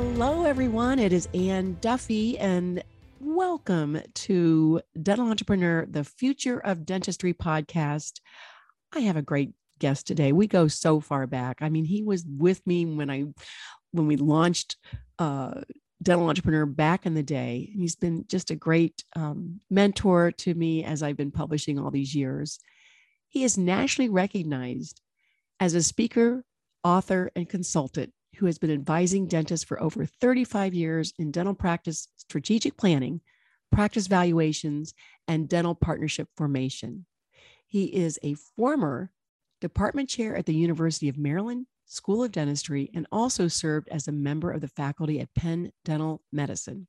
Hello, everyone. It is Anne Duffy, and welcome to Dental Entrepreneur, the Future of Dentistry podcast. I have a great guest today. We go so far back. I mean, he was with me when I when we launched uh, Dental Entrepreneur back in the day. He's been just a great um, mentor to me as I've been publishing all these years. He is nationally recognized as a speaker, author, and consultant who has been advising dentists for over 35 years in dental practice strategic planning, practice valuations, and dental partnership formation. He is a former department chair at the University of Maryland School of Dentistry and also served as a member of the faculty at Penn Dental Medicine.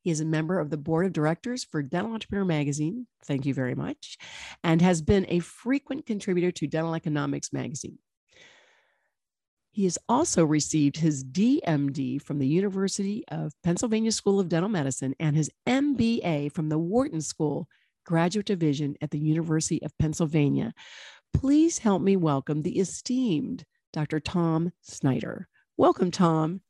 He is a member of the board of directors for Dental Entrepreneur Magazine. Thank you very much. And has been a frequent contributor to Dental Economics Magazine. He has also received his DMD from the University of Pennsylvania School of Dental Medicine and his MBA from the Wharton School Graduate Division at the University of Pennsylvania. Please help me welcome the esteemed Dr. Tom Snyder. Welcome, Tom.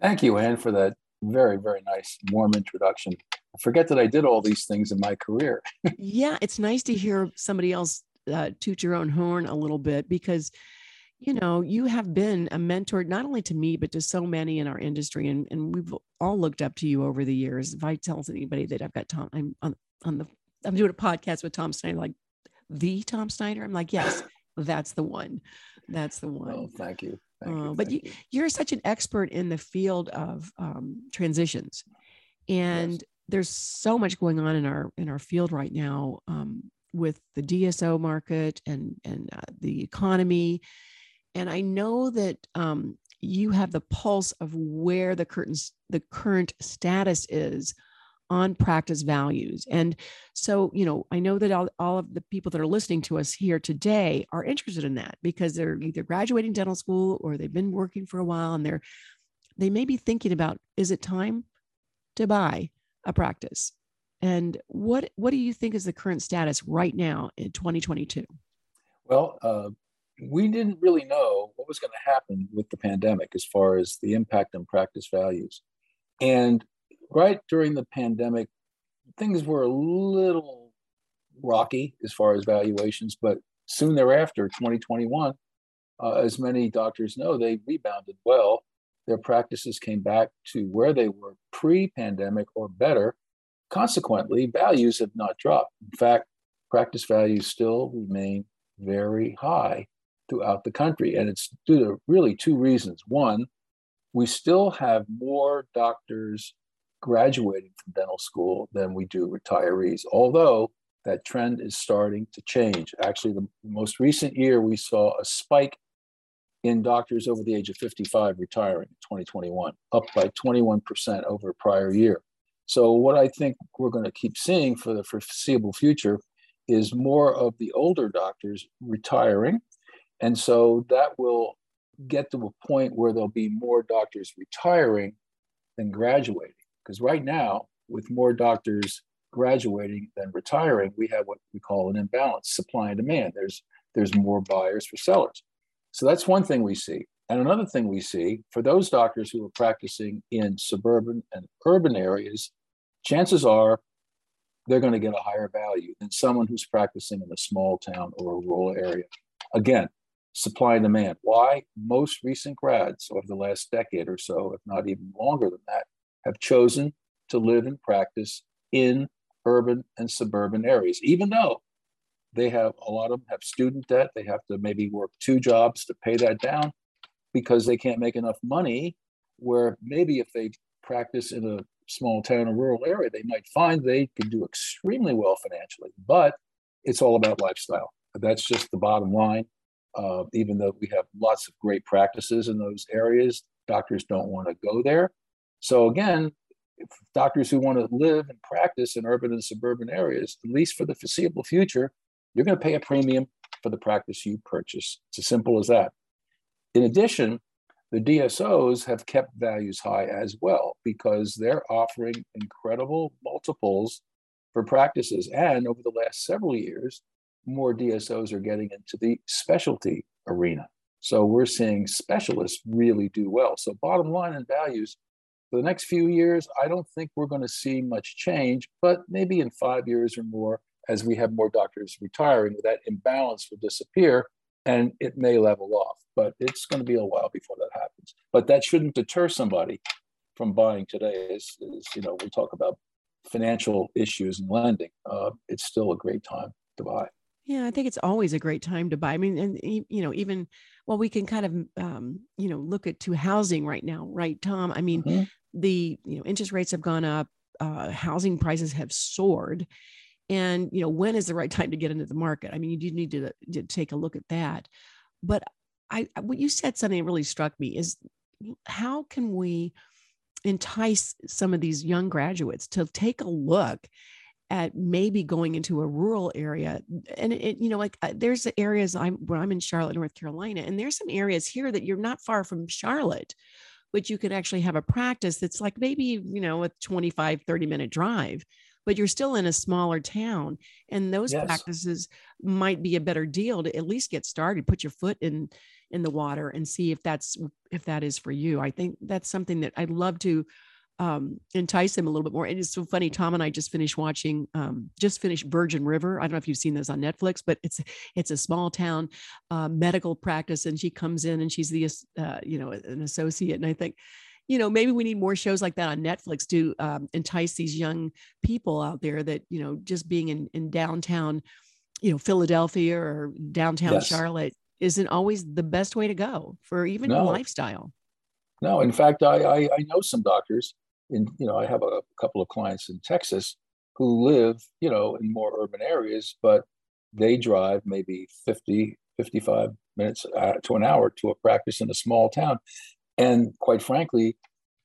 Thank you, Anne, for that very, very nice, warm introduction. I forget that I did all these things in my career. yeah, it's nice to hear somebody else uh, toot your own horn a little bit because you know, you have been a mentor not only to me, but to so many in our industry. And, and we've all looked up to you over the years. If I tell anybody that I've got Tom, I'm on, on the, I'm doing a podcast with Tom Snyder, like the Tom Snyder. I'm like, yes, that's the one. That's the one. Oh, thank you. Thank uh, you but thank you, you. are such an expert in the field of um, transitions. And yes. there's so much going on in our, in our field right now um, with the DSO market and, and uh, the economy and I know that um, you have the pulse of where the curtains, the current status is on practice values. And so, you know, I know that all, all of the people that are listening to us here today are interested in that because they're either graduating dental school or they've been working for a while and they're, they may be thinking about, is it time to buy a practice? And what, what do you think is the current status right now in 2022? Well, uh, we didn't really know what was going to happen with the pandemic as far as the impact on practice values. And right during the pandemic, things were a little rocky as far as valuations, but soon thereafter, 2021, uh, as many doctors know, they rebounded well. Their practices came back to where they were pre pandemic or better. Consequently, values have not dropped. In fact, practice values still remain very high throughout the country. And it's due to really two reasons. One, we still have more doctors graduating from dental school than we do retirees, although that trend is starting to change. Actually, the most recent year, we saw a spike in doctors over the age of 55 retiring in 2021, up by 21% over prior year. So, what I think we're going to keep seeing for the foreseeable future is more of the older doctors retiring and so that will get to a point where there'll be more doctors retiring than graduating. Because right now, with more doctors graduating than retiring, we have what we call an imbalance, supply and demand. There's there's more buyers for sellers. So that's one thing we see. And another thing we see for those doctors who are practicing in suburban and urban areas, chances are they're going to get a higher value than someone who's practicing in a small town or a rural area. Again, supply and demand. Why? Most recent grads over the last decade or so, if not even longer than that, have chosen to live and practice in urban and suburban areas, even though they have a lot of them have student debt. They have to maybe work two jobs to pay that down because they can't make enough money. Where maybe if they practice in a small town or rural area, they might find they can do extremely well financially. But it's all about lifestyle. That's just the bottom line. Uh, even though we have lots of great practices in those areas, doctors don't want to go there. So again, doctors who want to live and practice in urban and suburban areas, at least for the foreseeable future, you're going to pay a premium for the practice you purchase. It's as simple as that. In addition, the DSOs have kept values high as well because they're offering incredible multiples for practices. And over the last several years, more DSOs are getting into the specialty arena. So we're seeing specialists really do well. So bottom line and values for the next few years, I don't think we're going to see much change, but maybe in five years or more, as we have more doctors retiring, that imbalance will disappear and it may level off. But it's going to be a while before that happens. But that shouldn't deter somebody from buying today. Is, you know, we talk about financial issues and lending. Uh, it's still a great time to buy. Yeah, I think it's always a great time to buy. I mean, and you know, even well, we can kind of um, you know look at to housing right now, right, Tom? I mean, mm-hmm. the you know interest rates have gone up, uh, housing prices have soared, and you know when is the right time to get into the market? I mean, you do need to, to take a look at that. But I, what you said something that really struck me is how can we entice some of these young graduates to take a look at maybe going into a rural area and it, you know like uh, there's areas i'm where i'm in charlotte north carolina and there's some areas here that you're not far from charlotte but you can actually have a practice that's like maybe you know a 25 30 minute drive but you're still in a smaller town and those yes. practices might be a better deal to at least get started put your foot in in the water and see if that's if that is for you i think that's something that i'd love to um, entice them a little bit more. And it's so funny. Tom and I just finished watching, um, just finished Virgin River. I don't know if you've seen this on Netflix, but it's it's a small town uh, medical practice, and she comes in and she's the uh, you know an associate. And I think, you know, maybe we need more shows like that on Netflix to um, entice these young people out there that you know just being in in downtown, you know, Philadelphia or downtown yes. Charlotte isn't always the best way to go for even no. a lifestyle. No, in fact, I, I, I know some doctors in you know i have a couple of clients in texas who live you know in more urban areas but they drive maybe 50 55 minutes uh, to an hour to a practice in a small town. And quite frankly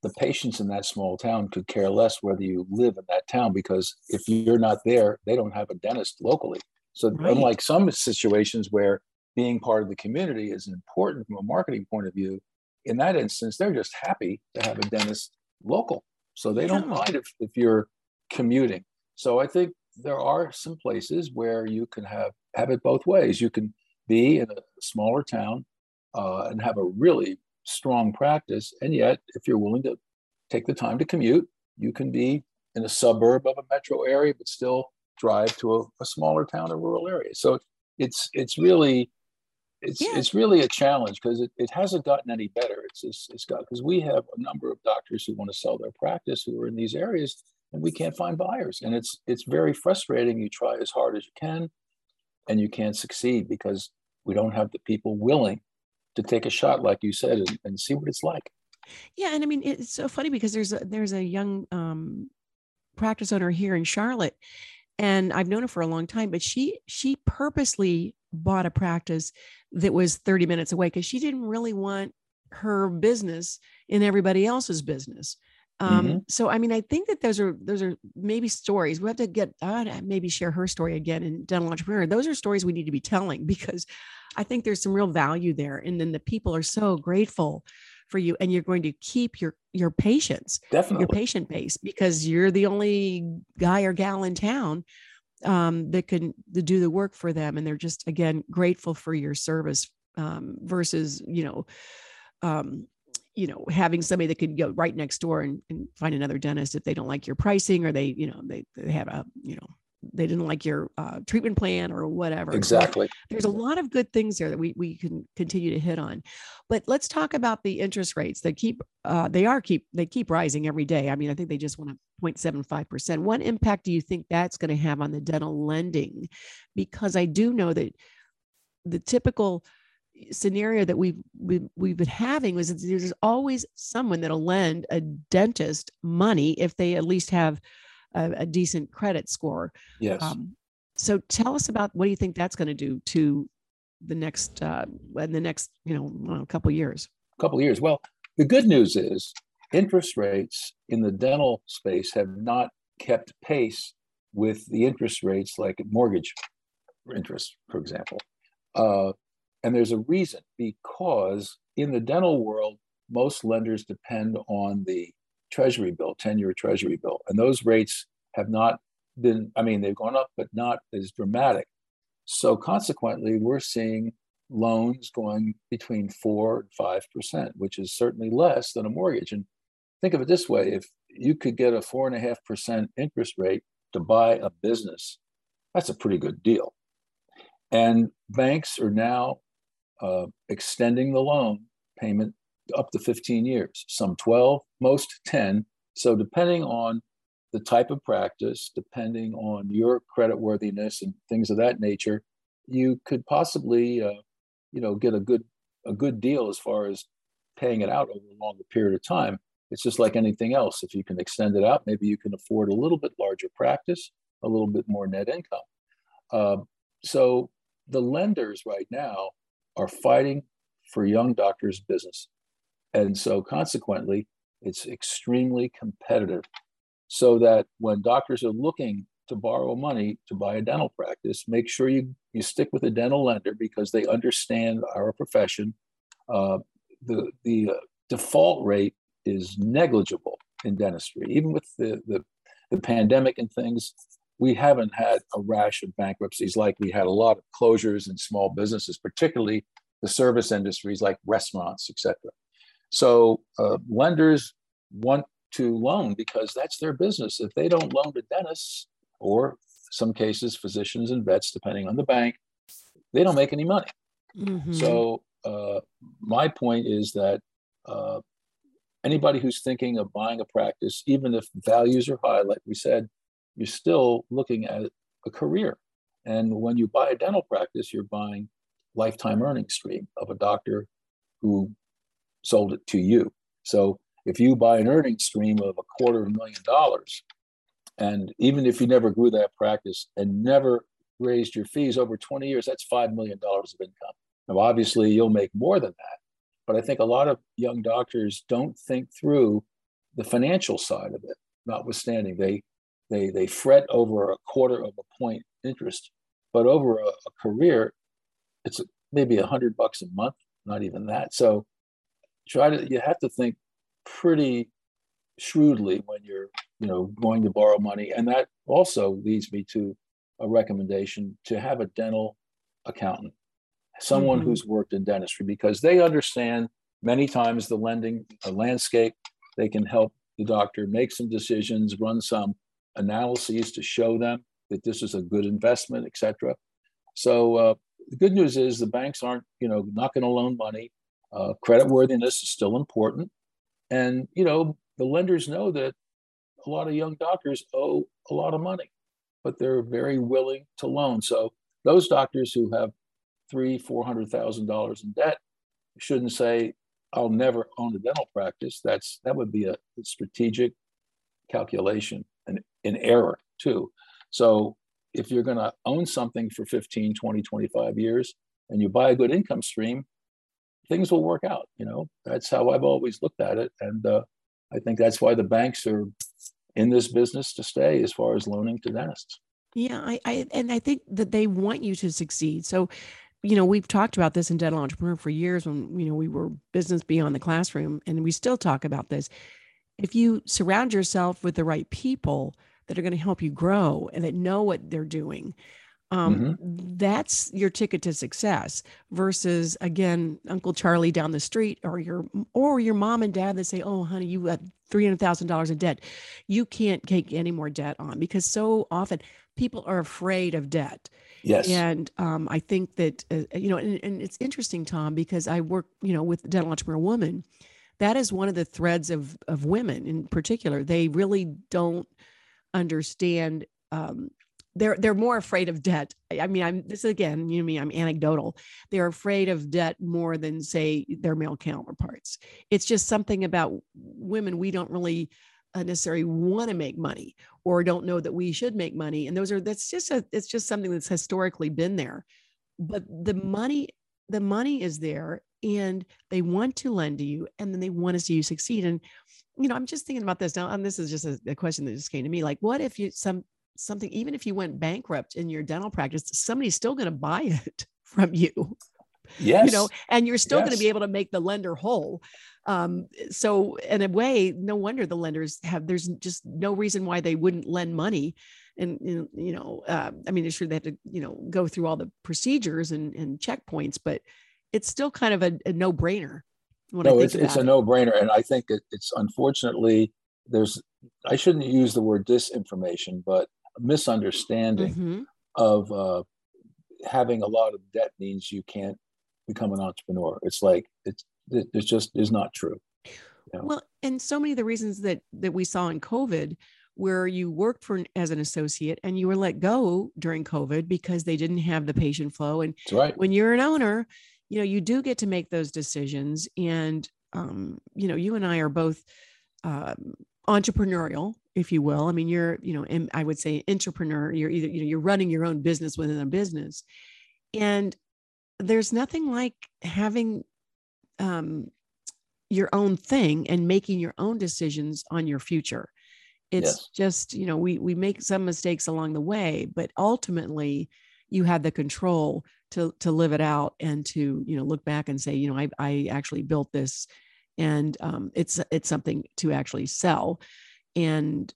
the patients in that small town could care less whether you live in that town because if you're not there they don't have a dentist locally. So right. unlike some situations where being part of the community is important from a marketing point of view in that instance they're just happy to have a dentist local so they don't mind if, if you're commuting. So I think there are some places where you can have have it both ways. You can be in a smaller town uh, and have a really strong practice, and yet if you're willing to take the time to commute, you can be in a suburb of a metro area, but still drive to a, a smaller town or rural area. So it's it's really it's yeah. it's really a challenge because it, it hasn't gotten any better. It's just, it's got because we have a number of doctors who want to sell their practice who are in these areas and we can't find buyers. And it's it's very frustrating. You try as hard as you can and you can't succeed because we don't have the people willing to take a shot, like you said, and, and see what it's like. Yeah, and I mean it's so funny because there's a there's a young um, practice owner here in Charlotte, and I've known her for a long time, but she she purposely bought a practice that was 30 minutes away because she didn't really want her business in everybody else's business. Um, mm-hmm. So, I mean, I think that those are those are maybe stories we have to get. Uh, maybe share her story again in dental entrepreneur. Those are stories we need to be telling because I think there's some real value there, and then the people are so grateful for you, and you're going to keep your your patients, definitely. your patient base because you're the only guy or gal in town um, that can do the work for them and they're just again grateful for your service um, versus you know um, you know having somebody that could go right next door and, and, find another dentist if they don't like your pricing or they you know they, they have a you know they didn't like your uh, treatment plan or whatever. Exactly. So there's a lot of good things there that we, we can continue to hit on, but let's talk about the interest rates that keep, uh, they are keep, they keep rising every day. I mean, I think they just went to 0.75%. What impact do you think that's going to have on the dental lending? Because I do know that the typical scenario that we've, we've, we've been having was there's always someone that'll lend a dentist money if they at least have a, a decent credit score. Yes. Um, so tell us about what do you think that's going to do to the next uh, in the next you know a couple years. A couple years. Well, the good news is interest rates in the dental space have not kept pace with the interest rates like mortgage interest, for example. Uh, and there's a reason because in the dental world, most lenders depend on the treasury bill, 10 year treasury bill. And those rates have not been, I mean, they've gone up, but not as dramatic. So consequently, we're seeing loans going between four and five percent, which is certainly less than a mortgage. And think of it this way: if you could get a four and a half percent interest rate to buy a business, that's a pretty good deal. And banks are now uh, extending the loan payment up to 15 years, some 12, most 10. So, depending on the type of practice, depending on your credit worthiness and things of that nature, you could possibly, uh, you know, get a good a good deal as far as paying it out over a longer period of time. It's just like anything else. If you can extend it out, maybe you can afford a little bit larger practice, a little bit more net income. Uh, so the lenders right now are fighting for young doctors' business. And so consequently, it's extremely competitive. So that when doctors are looking to borrow money to buy a dental practice, make sure you, you stick with a dental lender because they understand our profession. Uh, the the uh, default rate is negligible in dentistry. Even with the, the, the pandemic and things, we haven't had a rash of bankruptcies like we had a lot of closures in small businesses, particularly the service industries like restaurants, etc. So uh, lenders want to loan because that's their business. If they don't loan to dentists or some cases physicians and vets, depending on the bank, they don't make any money. Mm-hmm. So uh, my point is that uh, anybody who's thinking of buying a practice, even if values are high, like we said, you're still looking at a career. And when you buy a dental practice, you're buying lifetime earning stream of a doctor who sold it to you. So if you buy an earning stream of a quarter of a million dollars, and even if you never grew that practice and never raised your fees over 20 years, that's $5 million of income. Now, obviously, you'll make more than that. But I think a lot of young doctors don't think through the financial side of it, notwithstanding they they they fret over a quarter of a point interest, but over a, a career, it's maybe a hundred bucks a month, not even that. So try to you have to think pretty shrewdly when you're you know going to borrow money, and that also leads me to a recommendation to have a dental accountant, someone mm-hmm. who's worked in dentistry, because they understand many times the lending landscape. They can help the doctor make some decisions, run some analyses to show them that this is a good investment, etc. So uh, the good news is the banks aren't, you know, not going to loan money. Uh, credit worthiness is still important, and you know the lenders know that a lot of young doctors owe a lot of money, but they're very willing to loan. So those doctors who have three, four hundred thousand dollars in debt shouldn't say, "I'll never own a dental practice." That's that would be a strategic calculation and an error too. So if you're going to own something for 15, 20, 25 years and you buy a good income stream, things will work out. You know, that's how I've always looked at it. And uh, I think that's why the banks are in this business to stay as far as loaning to dentists. Yeah, I, I and I think that they want you to succeed. So, you know, we've talked about this in Dental Entrepreneur for years when, you know, we were business beyond the classroom and we still talk about this if you surround yourself with the right people that are going to help you grow and that know what they're doing um, mm-hmm. that's your ticket to success versus again uncle charlie down the street or your or your mom and dad that say oh honey you got $300000 in debt you can't take any more debt on because so often people are afraid of debt yes and um, i think that uh, you know and, and it's interesting tom because i work you know with dental entrepreneur woman that is one of the threads of of women in particular. They really don't understand. Um, they're they're more afraid of debt. I mean, I'm this again. You know me. I'm anecdotal. They're afraid of debt more than say their male counterparts. It's just something about women. We don't really uh, necessarily want to make money or don't know that we should make money and those are that's just a it's just something that's historically been there but the money the money is there and they want to lend to you and then they want to see you succeed and you know i'm just thinking about this now and this is just a, a question that just came to me like what if you some something even if you went bankrupt in your dental practice somebody's still going to buy it from you yes you know and you're still yes. going to be able to make the lender whole. Um, so in a way no wonder the lenders have there's just no reason why they wouldn't lend money and you know uh, i mean it's sure they have to you know go through all the procedures and, and checkpoints but it's still kind of a, a no-brainer no it's, it's a no-brainer and i think it, it's unfortunately there's i shouldn't use the word disinformation but misunderstanding mm-hmm. of uh, having a lot of debt means you can't become an entrepreneur it's like it's it's just is not true you know? well and so many of the reasons that that we saw in covid where you worked for as an associate and you were let go during COVID because they didn't have the patient flow. And right. when you're an owner, you know, you do get to make those decisions. And, um, you know, you and I are both um, entrepreneurial, if you will. I mean, you're, you know, I would say entrepreneur. You're either, you know, you're running your own business within a business. And there's nothing like having um, your own thing and making your own decisions on your future it's yes. just you know we we make some mistakes along the way but ultimately you have the control to to live it out and to you know look back and say you know i, I actually built this and um, it's it's something to actually sell and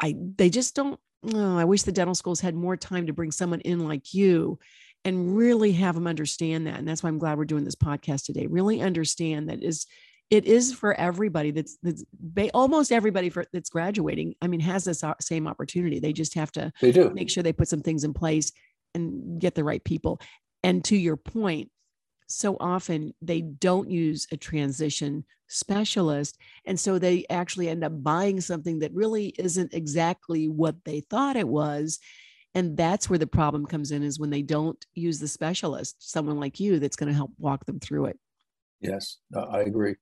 i they just don't oh, i wish the dental schools had more time to bring someone in like you and really have them understand that. And that's why i'm glad we're doing this podcast today really understand that is it is for everybody that's that's almost everybody for, that's graduating i mean has this uh, same opportunity. They just have to they do. make sure they put some things in place and get the right people. And to your point so often they don't use a transition specialist and so they actually end up buying something that really isn't exactly what they thought it was and that's where the problem comes in is when they don't use the specialist someone like you that's going to help walk them through it. Yes i agree.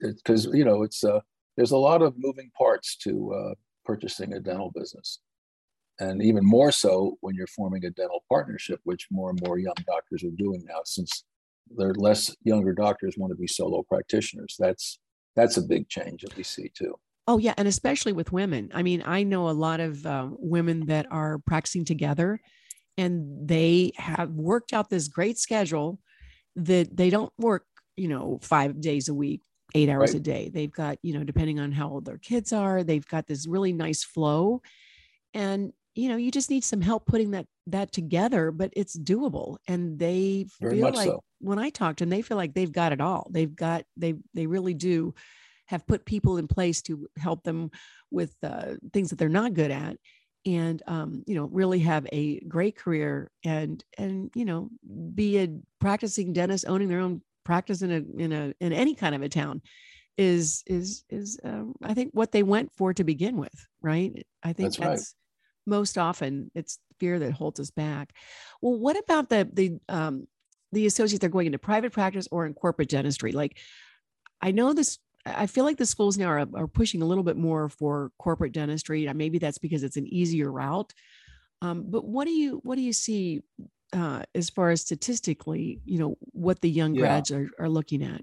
Because you know it's uh, there's a lot of moving parts to uh, purchasing a dental business, and even more so when you're forming a dental partnership, which more and more young doctors are doing now, since there are less younger doctors want to be solo practitioners. That's that's a big change that we see too. Oh yeah, and especially with women. I mean, I know a lot of uh, women that are practicing together, and they have worked out this great schedule that they don't work, you know, five days a week eight hours right. a day. They've got, you know, depending on how old their kids are, they've got this really nice flow. And, you know, you just need some help putting that that together, but it's doable. And they Very feel like so. when I talk to them, they feel like they've got it all. They've got they they really do have put people in place to help them with uh, things that they're not good at and um, you know really have a great career and and you know be a practicing dentist owning their own practice in a in a in any kind of a town is is is um, I think what they went for to begin with, right? I think that's, that's right. Most often it's fear that holds us back. Well, what about the the um, the associates they're going into private practice or in corporate dentistry? Like, I know this. I feel like the schools now are, are pushing a little bit more for corporate dentistry. Maybe that's because it's an easier route. Um, but what do you what do you see uh, as far as statistically, you know, what the young grads are, are looking at?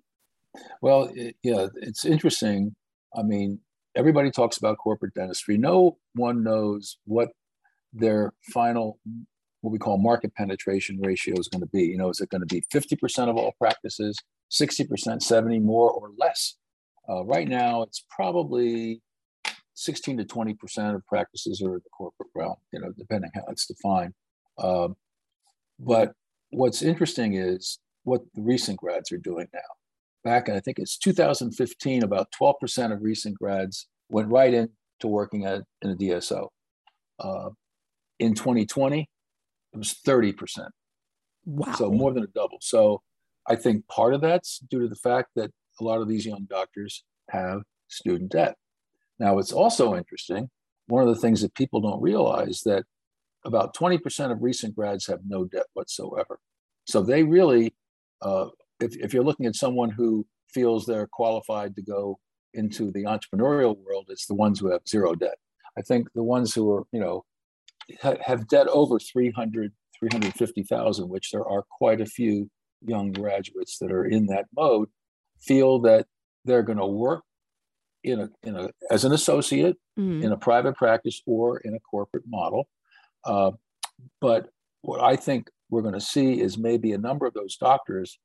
Well, it, yeah, it's interesting. I mean, everybody talks about corporate dentistry. No one knows what their final, what we call market penetration ratio is going to be. You know, is it going to be 50% of all practices, 60%, 70 more or less? Uh, right now, it's probably 16 to 20% of practices are in the corporate realm, you know, depending how it's defined. Um, but what's interesting is what the recent grads are doing now. Back in, I think it's 2015, about 12% of recent grads went right into working at, in a DSO. Uh, in 2020, it was 30%. Wow. So more than a double. So I think part of that's due to the fact that a lot of these young doctors have student debt. Now, it's also interesting. One of the things that people don't realize that about 20% of recent grads have no debt whatsoever. So they really, uh, if, if you're looking at someone who feels they're qualified to go into the entrepreneurial world, it's the ones who have zero debt. I think the ones who are, you know, ha- have debt over 300, 350,000, which there are quite a few young graduates that are in that mode, feel that they're going to work in a, in a, as an associate mm-hmm. in a private practice or in a corporate model uh, but what I think we're going to see is maybe a number of those doctors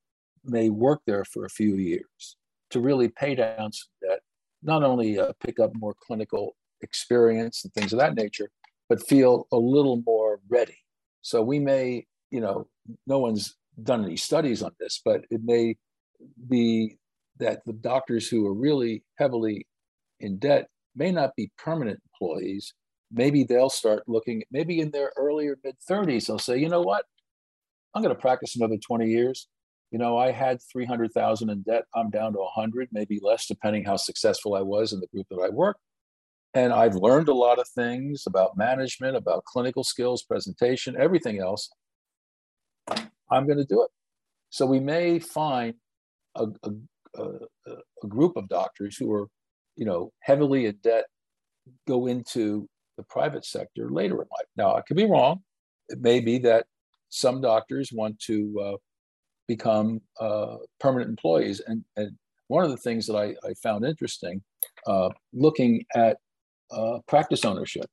may work there for a few years to really pay down some debt, not only uh, pick up more clinical experience and things of that nature, but feel a little more ready. So we may, you know, no one's done any studies on this, but it may be that the doctors who are really heavily in debt may not be permanent employees. Maybe they'll start looking, maybe in their earlier mid 30s, they'll say, you know what? I'm going to practice another 20 years. You know, I had 300,000 in debt. I'm down to 100, maybe less, depending how successful I was in the group that I worked. And I've learned a lot of things about management, about clinical skills, presentation, everything else. I'm going to do it. So we may find a, a, a, a group of doctors who are, you know, heavily in debt go into the private sector later in life. Now, I could be wrong. It may be that some doctors want to uh, become uh, permanent employees. And, and one of the things that I, I found interesting, uh, looking at uh, practice ownership,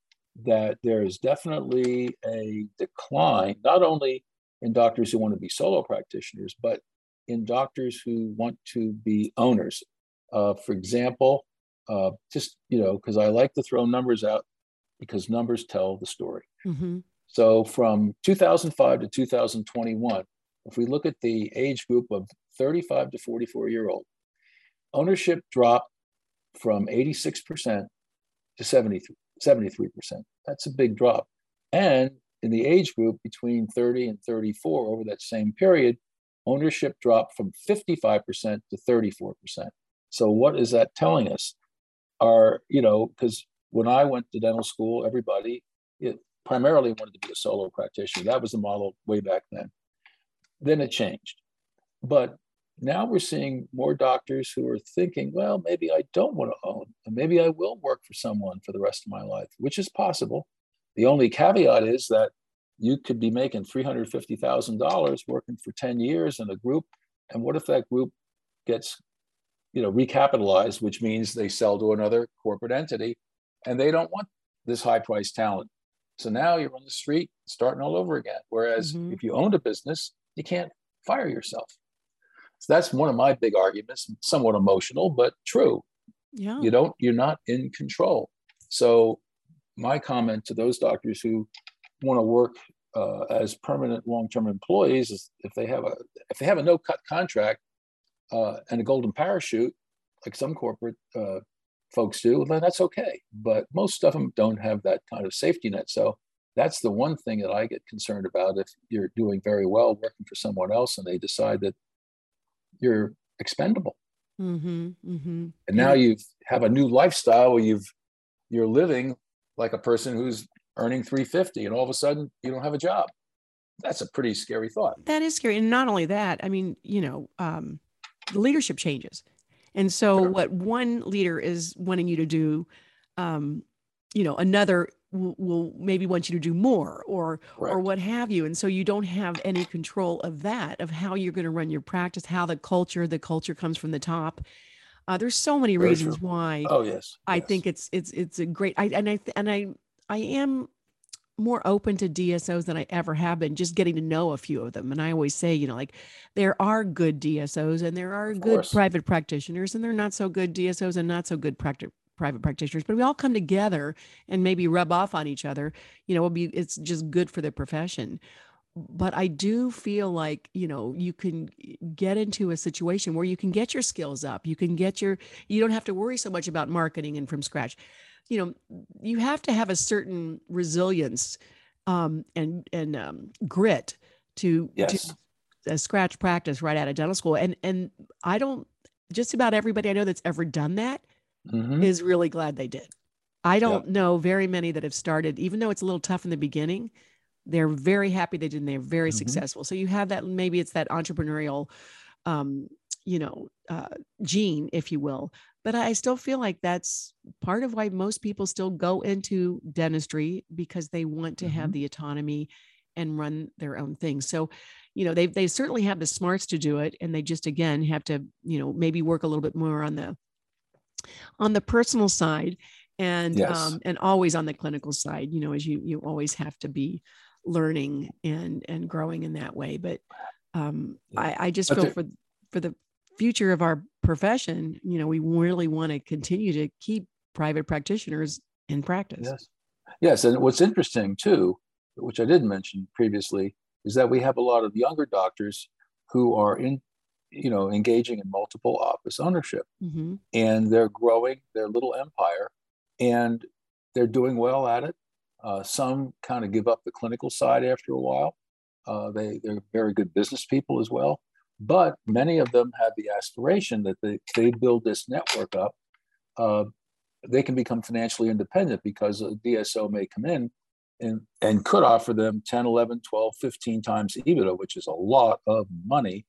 that there is definitely a decline, not only in doctors who want to be solo practitioners, but in doctors who want to be owners. Uh, for example, uh, just you know, because I like to throw numbers out because numbers tell the story. Mm-hmm. So from 2005 to 2021, if we look at the age group of 35 to 44 year old, ownership dropped from 86% to 73, 73%. That's a big drop. And in the age group between 30 and 34 over that same period, ownership dropped from 55% to 34%. So what is that telling us? Are, you know, because when I went to dental school, everybody it primarily wanted to be a solo practitioner. That was the model way back then. Then it changed. But now we're seeing more doctors who are thinking, well, maybe I don't want to own, and maybe I will work for someone for the rest of my life, which is possible. The only caveat is that you could be making $350,000 working for 10 years in a group. And what if that group gets, you know, recapitalized, which means they sell to another corporate entity and they don't want this high price talent. So now you're on the street starting all over again. Whereas mm-hmm. if you owned a business, you can't fire yourself. So that's one of my big arguments, somewhat emotional, but true. Yeah. You don't, you're not in control. So my comment to those doctors who want to work uh, as permanent long-term employees is if they have a if they have a no-cut contract uh, and a golden parachute, like some corporate uh, folks do, then that's okay. But most of them don't have that kind of safety net. So that's the one thing that I get concerned about if you're doing very well working for someone else and they decide that you're expendable. Mm-hmm, mm-hmm. And now you have a new lifestyle where you've you're living like a person who's earning 350 and all of a sudden you don't have a job. That's a pretty scary thought. That is scary. And not only that, I mean, you know, um, the leadership changes. And so sure. what one leader is wanting you to do, um, you know, another will, will maybe want you to do more or Correct. or what have you. And so you don't have any control of that, of how you're going to run your practice, how the culture, the culture comes from the top. Uh, there's so many Very reasons true. why. Oh yes, I yes. think it's it's it's a great. I and I and I I am more open to DSOs than I ever have been, just getting to know a few of them. And I always say, you know, like there are good DSOs and there are good private practitioners, and they're not so good DSOs and not so good practi- private practitioners. But we all come together and maybe rub off on each other. You know, it'll be it's just good for the profession. But I do feel like, you know, you can get into a situation where you can get your skills up. You can get your, you don't have to worry so much about marketing and from scratch you know you have to have a certain resilience um, and and um, grit to, yes. to uh, scratch practice right out of dental school and and i don't just about everybody i know that's ever done that mm-hmm. is really glad they did i don't yep. know very many that have started even though it's a little tough in the beginning they're very happy they did and they're very mm-hmm. successful so you have that maybe it's that entrepreneurial um, you know uh, gene if you will but i still feel like that's part of why most people still go into dentistry because they want to mm-hmm. have the autonomy and run their own thing. so you know they they certainly have the smarts to do it and they just again have to you know maybe work a little bit more on the on the personal side and yes. um, and always on the clinical side you know as you you always have to be learning and and growing in that way but um, I, I just feel for for the future of our profession, you know, we really want to continue to keep private practitioners in practice. Yes. Yes, and what's interesting too, which I didn't mention previously, is that we have a lot of younger doctors who are in, you know, engaging in multiple office ownership, mm-hmm. and they're growing their little empire, and they're doing well at it. Uh, some kind of give up the clinical side after a while. Uh, they they're very good business people as well, but many of them have the aspiration that they they build this network up. Uh, they can become financially independent because a DSO may come in and, and could offer them 10, 11, 12, 15 times EBITDA, which is a lot of money.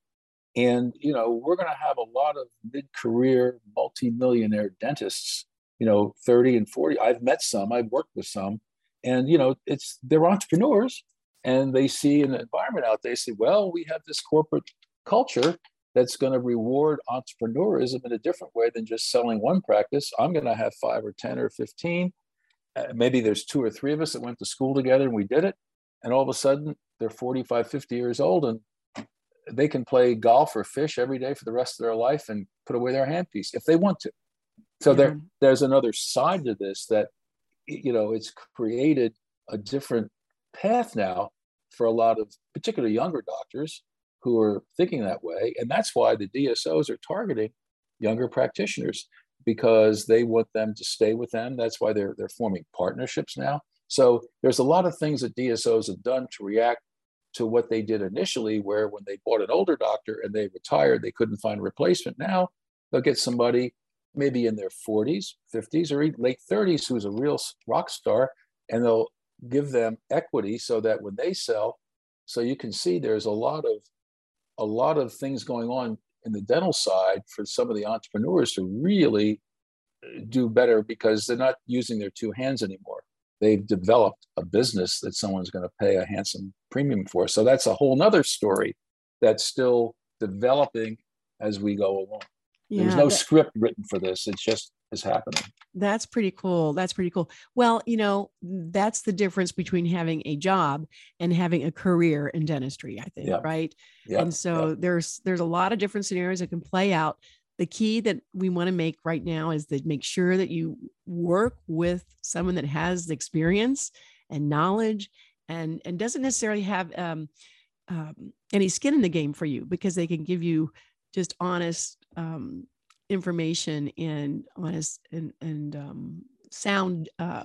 And, you know, we're going to have a lot of mid-career multimillionaire dentists, you know, 30 and 40. I've met some, I've worked with some, and, you know, it's, they're entrepreneurs and they see an environment out there. They say, well, we have this corporate culture that's going to reward entrepreneurism in a different way than just selling one practice. I'm going to have five or 10 or 15. Uh, maybe there's two or three of us that went to school together and we did it. And all of a sudden, they're 45, 50 years old and they can play golf or fish every day for the rest of their life and put away their handpiece if they want to. So yeah. there, there's another side to this that, you know, it's created a different path now for a lot of particularly younger doctors who are thinking that way. And that's why the DSOs are targeting younger practitioners because they want them to stay with them. That's why they're, they're forming partnerships now. So there's a lot of things that DSOs have done to react to what they did initially, where when they bought an older doctor and they retired, they couldn't find a replacement. Now they'll get somebody maybe in their 40s, 50s, or late 30s who's a real rock star, and they'll give them equity so that when they sell, so you can see there's a lot of a lot of things going on in the dental side for some of the entrepreneurs to really uh, do better because they're not using their two hands anymore. They've developed a business that someone's going to pay a handsome premium for. So that's a whole nother story that's still developing as we go along. Yeah, There's no that, script written for this. It's just is happening. That's pretty cool. That's pretty cool. Well, you know, that's the difference between having a job and having a career in dentistry, I think, yeah. right? Yeah. And so yeah. there's there's a lot of different scenarios that can play out. The key that we want to make right now is that make sure that you work with someone that has experience and knowledge and and doesn't necessarily have um, um, any skin in the game for you because they can give you just honest um, information and honest and, and um, sound uh,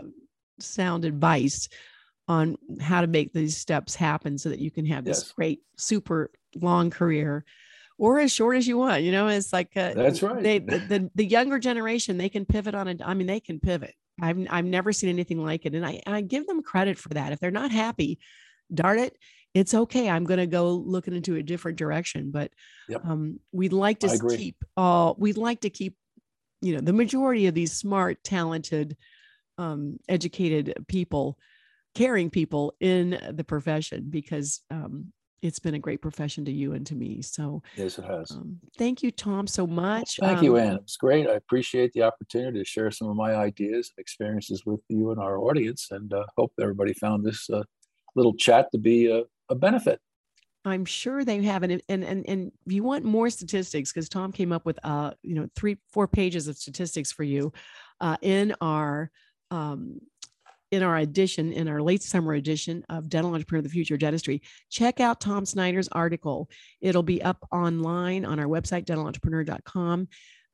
sound advice on how to make these steps happen so that you can have this yes. great super long career or as short as you want you know it's like uh, that's right they the, the, the younger generation they can pivot on it i mean they can pivot i've i've never seen anything like it and i i give them credit for that if they're not happy darn it it's okay. I'm going to go looking into a different direction. But yep. um, we'd like to keep all, we'd like to keep, you know, the majority of these smart, talented, um, educated people, caring people in the profession because um, it's been a great profession to you and to me. So, yes, it has. Um, thank you, Tom, so much. Thank you, um, Anne. It's great. I appreciate the opportunity to share some of my ideas and experiences with you and our audience, and uh, hope everybody found this uh, little chat to be uh, a benefit. I'm sure they have and and and and if you want more statistics because Tom came up with uh you know three four pages of statistics for you uh, in our um, in our edition in our late summer edition of Dental Entrepreneur of the Future Dentistry. Check out Tom Snyder's article. It'll be up online on our website dentalentrepreneur.com.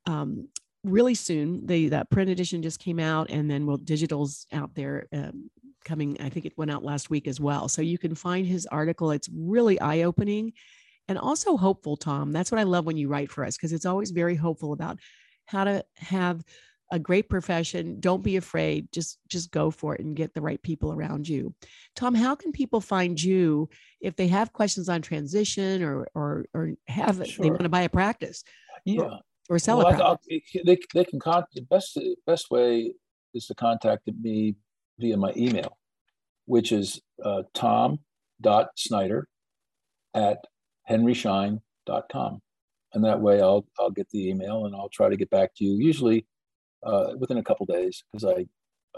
Um, really soon. The that print edition just came out, and then we'll digital's out there um, coming. I think it went out last week as well. So you can find his article. It's really eye opening and also hopeful, Tom. That's what I love when you write for us because it's always very hopeful about how to have a great profession don't be afraid just just go for it and get the right people around you tom how can people find you if they have questions on transition or or or have sure. they want to buy a practice yeah or, or sell well, a practice? they, they can contact the best best way is to contact me via my email, which is uh, tom.snyder at henryschein.com. And that way I'll, I'll get the email and I'll try to get back to you usually uh, within a couple days because I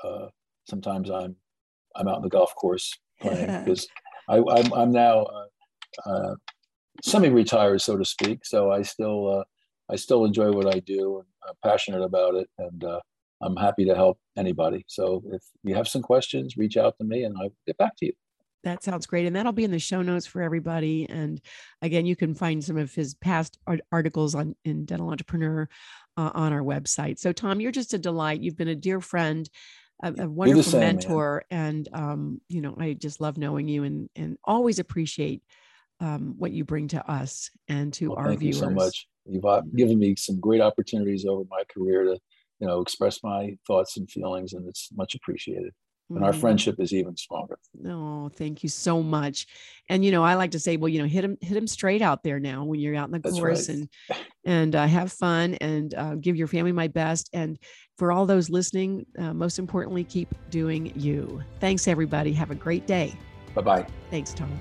uh, sometimes I'm I'm out in the golf course playing because I, I'm, I'm now uh, uh, semi-retired, so to speak. So I still uh, I still enjoy what I do and I'm passionate about it. And I'm happy to help anybody. So if you have some questions, reach out to me and I'll get back to you. That sounds great. And that'll be in the show notes for everybody. And again, you can find some of his past articles on in Dental Entrepreneur uh, on our website. So, Tom, you're just a delight. You've been a dear friend, a, a wonderful same, mentor, man. and um, you know, I just love knowing you and and always appreciate um, what you bring to us and to well, our thank viewers. Thank you so much. You've uh, given me some great opportunities over my career to, you know, express my thoughts and feelings, and it's much appreciated and our mm-hmm. friendship is even stronger. Oh, thank you so much. And you know, I like to say, well, you know, hit them, hit them straight out there now when you're out in the That's course, right. and and uh, have fun and uh, give your family my best. And for all those listening, uh, most importantly, keep doing you. Thanks, everybody. Have a great day. Bye bye. Thanks, Tom.